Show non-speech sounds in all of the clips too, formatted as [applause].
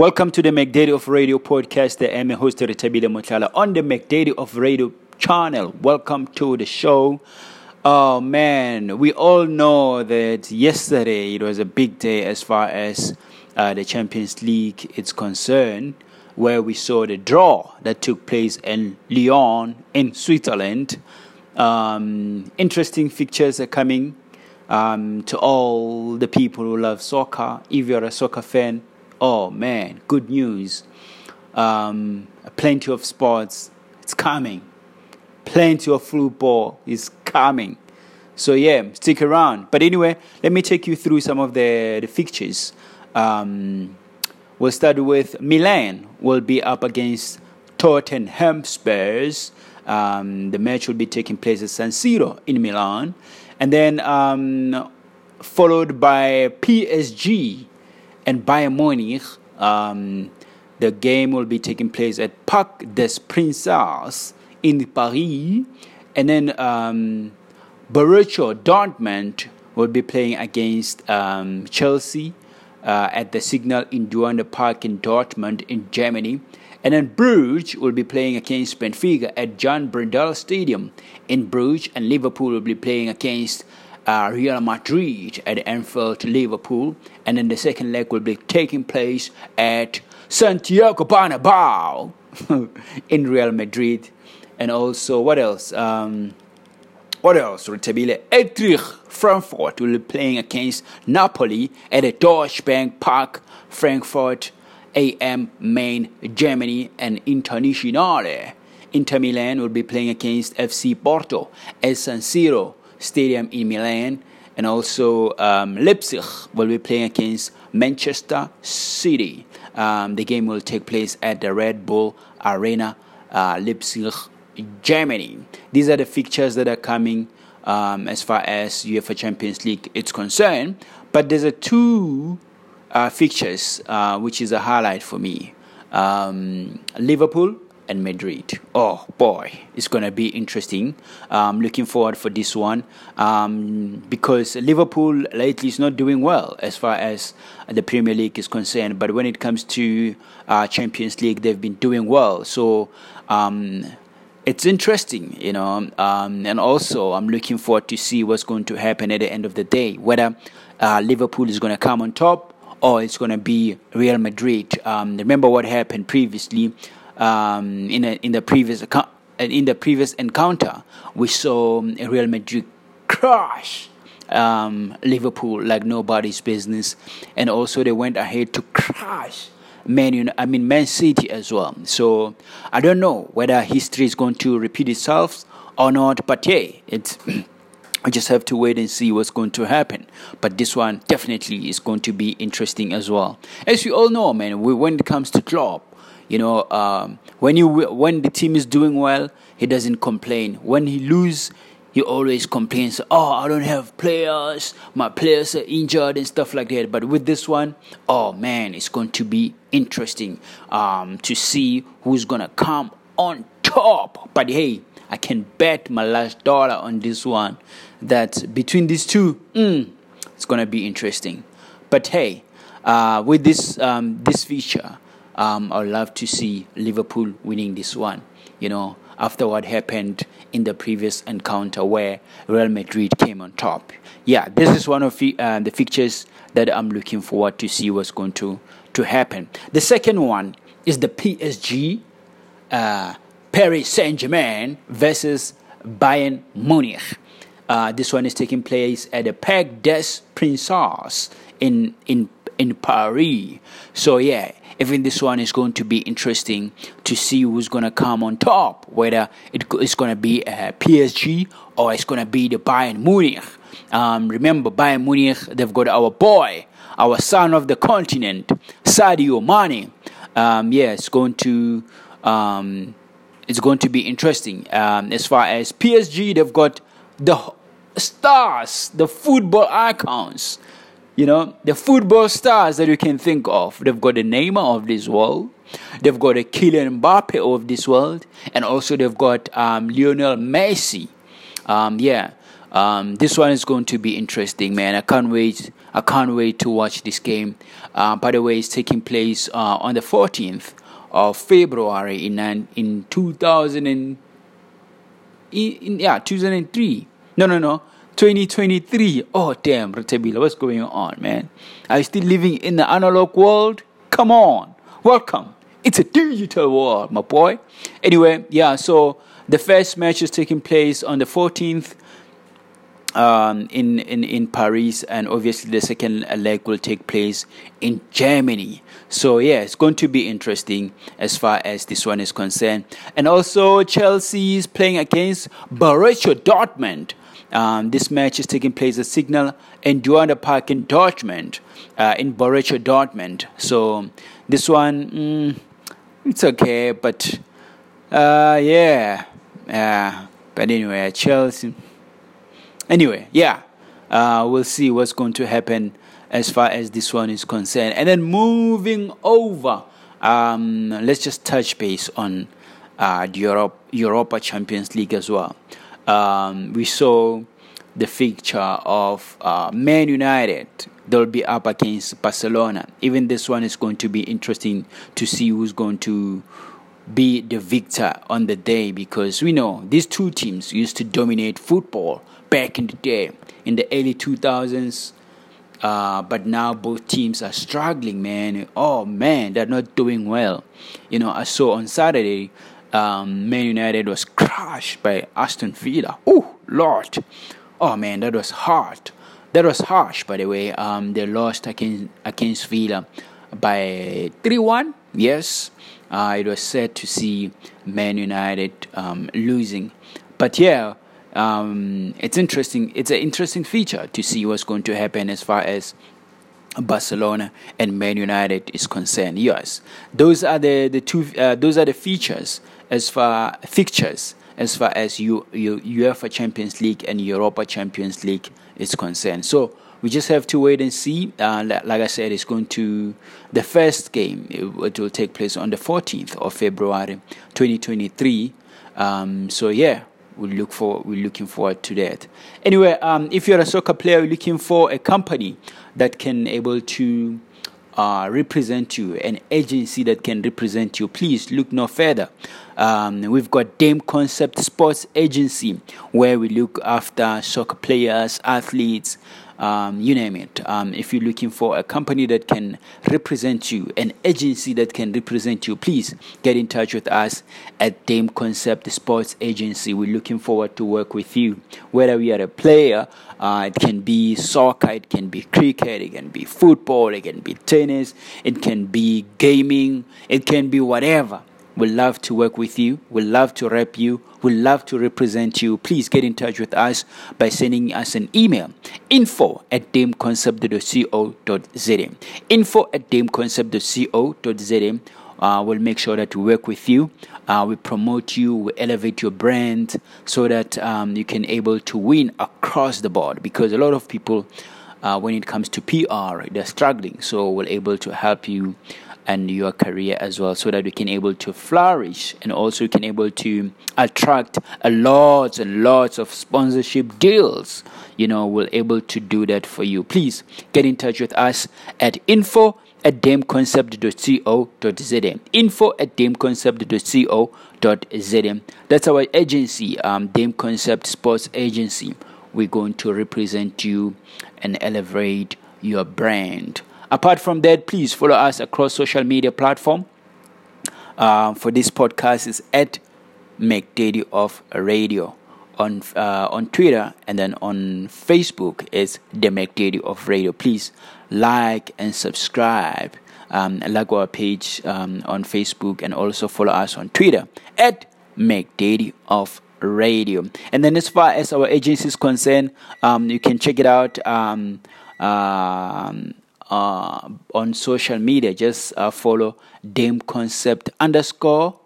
Welcome to the McDaddy of Radio podcast. I'm your host, Retabile Motala, on the McDaddy of Radio channel. Welcome to the show. Oh man, we all know that yesterday it was a big day as far as uh, the Champions League is concerned, where we saw the draw that took place in Nyon in Switzerland. Um, interesting fixtures are coming um, to all the people who love soccer. If you're a soccer fan, oh man, good news. Um, plenty of sports, it's coming. Plenty of football is coming. So yeah, stick around. But anyway, let me take you through some of the, the fixtures. Um, we'll start with Milan will be up against Tottenham Spurs. Um, the match will be taking place at San Siro in Milan. And then um, followed by PSG and Bayern Munich. Um, the game will be taking place at Parc des Princes in Paris. And then um, Borussia Dortmund will be playing against um, Chelsea uh, at the Signal Iduna Park in Dortmund in Germany. And then Bruges will be playing against Benfica at John Breydel Stadium in Bruges, and Liverpool will be playing against uh, Real Madrid at Anfield, Liverpool. And then the second leg will be taking place at Santiago Bernabeu [laughs] in Real Madrid. And also, what else? Um, what else? Retabile Eintracht Frankfurt will be playing against Napoli at the Deutsche Bank Park, Frankfurt AM Main, Germany, and Internazionale. Inter Milan will be playing against FC Porto at San Siro Stadium in Milan, and also um, Leipzig will be playing against Manchester City. Um, the game will take place at the Red Bull Arena, uh, Leipzig, Germany. These are the fixtures that are coming um, as far as UEFA Champions League is concerned. But there's a two uh, fixtures uh, which is a highlight for me: um, Liverpool and Madrid. Oh boy, it's gonna be interesting. I'm looking forward for this one um, because Liverpool lately is not doing well as far as the Premier League is concerned. But when it comes to uh, Champions League, they've been doing well. So. Um, it's interesting, you know, um, and also I'm looking forward to see what's going to happen at the end of the day. Whether uh, Liverpool is going to come on top or it's going to be Real Madrid. Um, remember what happened previously um, in a, in the previous in the previous encounter. We saw Real Madrid crush um, Liverpool like nobody's business, and also they went ahead to crush Man, I mean Man City as well. So I don't know whether history is going to repeat itself or not. But yeah, it's. [clears throat] I just have to wait and see what's going to happen. But this one definitely is going to be interesting as well. As you all know, man, we, when it comes to club, you know, um, when you when the team is doing well, he doesn't complain. When he lose, he always complains, oh, I don't have players, my players are injured and stuff like that. But with this one, oh man, it's going to be interesting um, to see who's going to come on top. But hey, I can bet my last dollar on this one that between these two, mm, it's going to be interesting. But hey, uh, with this um, this feature, um, I'd love to see Liverpool winning this one. You know, after what happened in the previous encounter where Real Madrid came on top. Yeah, this is one of the, uh, the fixtures that I'm looking forward to see what's going to, to happen. The second one is the PSG, uh, Paris Saint Germain versus Bayern Munich. Uh, this one is taking place at the Parc des Princes in in in Paris. So yeah, even this one is going to be interesting to see who's going to come on top, whether it's going to be a PSG or it's going to be the Bayern Munich. Um, remember, Bayern Munich, they've got our boy, our son of the continent, Sadio Mane. Um, yeah, it's going to um, it's going to be interesting. Um, as far as PSG, they've got the stars, the football icons you know, the football stars that you can think of. They've got the Neymar of this world. They've got a Kylian Mbappe of this world. And also they've got um, Lionel Messi. Um, yeah. Um, this one is going to be interesting, man. I can't wait. I can't wait to watch this game. uh, by the way, it's taking place uh, on the 14th of February in in 2000 and, in, yeah 2003. No, no, no. 2023. Oh damn, Retabila, what's going on, man? Are you still living in the analog world? Come on, welcome. It's a digital world, my boy. Anyway, yeah. So the first match is taking place on the 14th um, in, in, in Paris, and obviously the second leg will take place in Germany. So, yeah, it's going to be interesting as far as this one is concerned. And also, Chelsea is playing against Borussia Dortmund. Um, this match is taking place at Signal Iduna Park in Dortmund, uh, in Borussia Dortmund. So, this one, mm, it's okay, but uh, yeah, yeah. But anyway, Chelsea. Anyway, yeah, uh, we'll see what's going to happen as far as this one is concerned. And then moving over, um, let's just touch base on uh, the Europe, Europa Champions League as well. Um, we saw the fixture of uh, Man United. They'll be up against Barcelona. Even this one is going to be interesting to see who's going to be the victor on the day because we know these two teams used to dominate football back in the day, in the early 2000s. Uh, but now both teams are struggling, man. Oh man, they're not doing well. You know, I saw on Saturday, um, Man United was crushed by Aston Villa. Oh Lord, oh man, that was hard. That was harsh, by the way. Um, they lost against against Villa by three one. Yes, uh, it was sad to see Man United um, losing, but yeah, um, it's interesting. It's an interesting feature to see what's going to happen as far as Barcelona and Man United is concerned. Yes, those are the the two. Uh, those are the features as far fixtures as far as you, you UEFA Champions League and Europa Champions League is concerned. So we just have to wait and see. Uh, like I said, it's going to the first game. It, will take place on the 14th of February, 2023. Um, so yeah, we look for we're looking forward to that. Anyway, um, if you're a soccer player looking for a company that can able to uh, represent you, an agency that can represent you, please look no further. Um, we've got Dame Concept Sports Agency, where we look after soccer players, athletes, um, you name it. Um, if you're looking for a company that can represent you, an agency that can represent you, please get in touch with us at Dame Concept Sports Agency. We're looking forward to work with you. Whether we are a player, uh, it can be soccer, it can be cricket, it can be football, it can be tennis, it can be gaming, it can be whatever. We love to work with you. We love to rep you. We love to represent you. Please get in touch with us by sending us an email info at dameconcept.co.za. Info at dameconcept.co.za. Uh, we'll make sure that we work with you. Uh, we promote you. We elevate your brand so that um, you can able to win across the board. Because a lot of people, uh, when it comes to PR, they're struggling. So we're able to help you and your career as well so that you can able to flourish and also you can able to attract a lots and lots of sponsorship deals you know we're able to do that for you. Please get in touch with us at info at dameconcept.co.za info at dameconcept.co.za that's our agency um, dame concept sports agency. We're going to represent you and elevate your brand Apart from that, please follow us across social media platform. Uh, for this podcast is at McDaddy of Radio on uh, on Twitter and then on Facebook is the McDaddy of Radio. Please like and subscribe. Um, like our page um, on Facebook and also follow us on Twitter at McDaddy of Radio. And then as far as our agency is concerned, um, you can check it out. Um, um, uh, on social media, just uh, follow Dame Concept underscore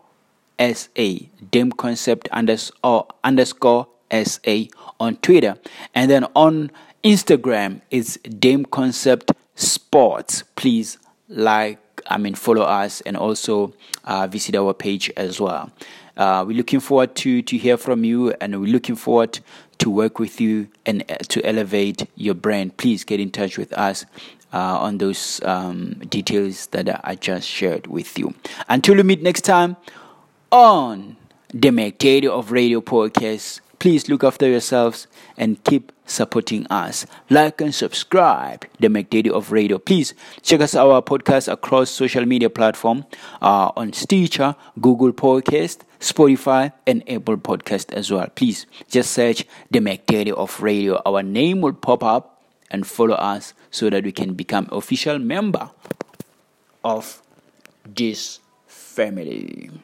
SA, Dame Concept underscore, underscore SA on Twitter. And then on Instagram, it's Dame Concept Sports. Please like, I mean, follow us and also uh, visit our page as well. Uh, we're looking forward to, to hear from you and we're looking forward to work with you and uh, to elevate your brand. Please get in touch with us uh, on those um, details that I just shared with you. Until we meet next time on the McDaddy of Radio Podcast, please look after yourselves and keep supporting us. Like and subscribe, the McDaddy of Radio. Please check us our podcast across social media platform uh, on Stitcher, Google Podcast, Spotify, and Apple Podcast as well. Please just search the McDaddy of Radio. Our name will pop up and follow us so that we can become official member of this family.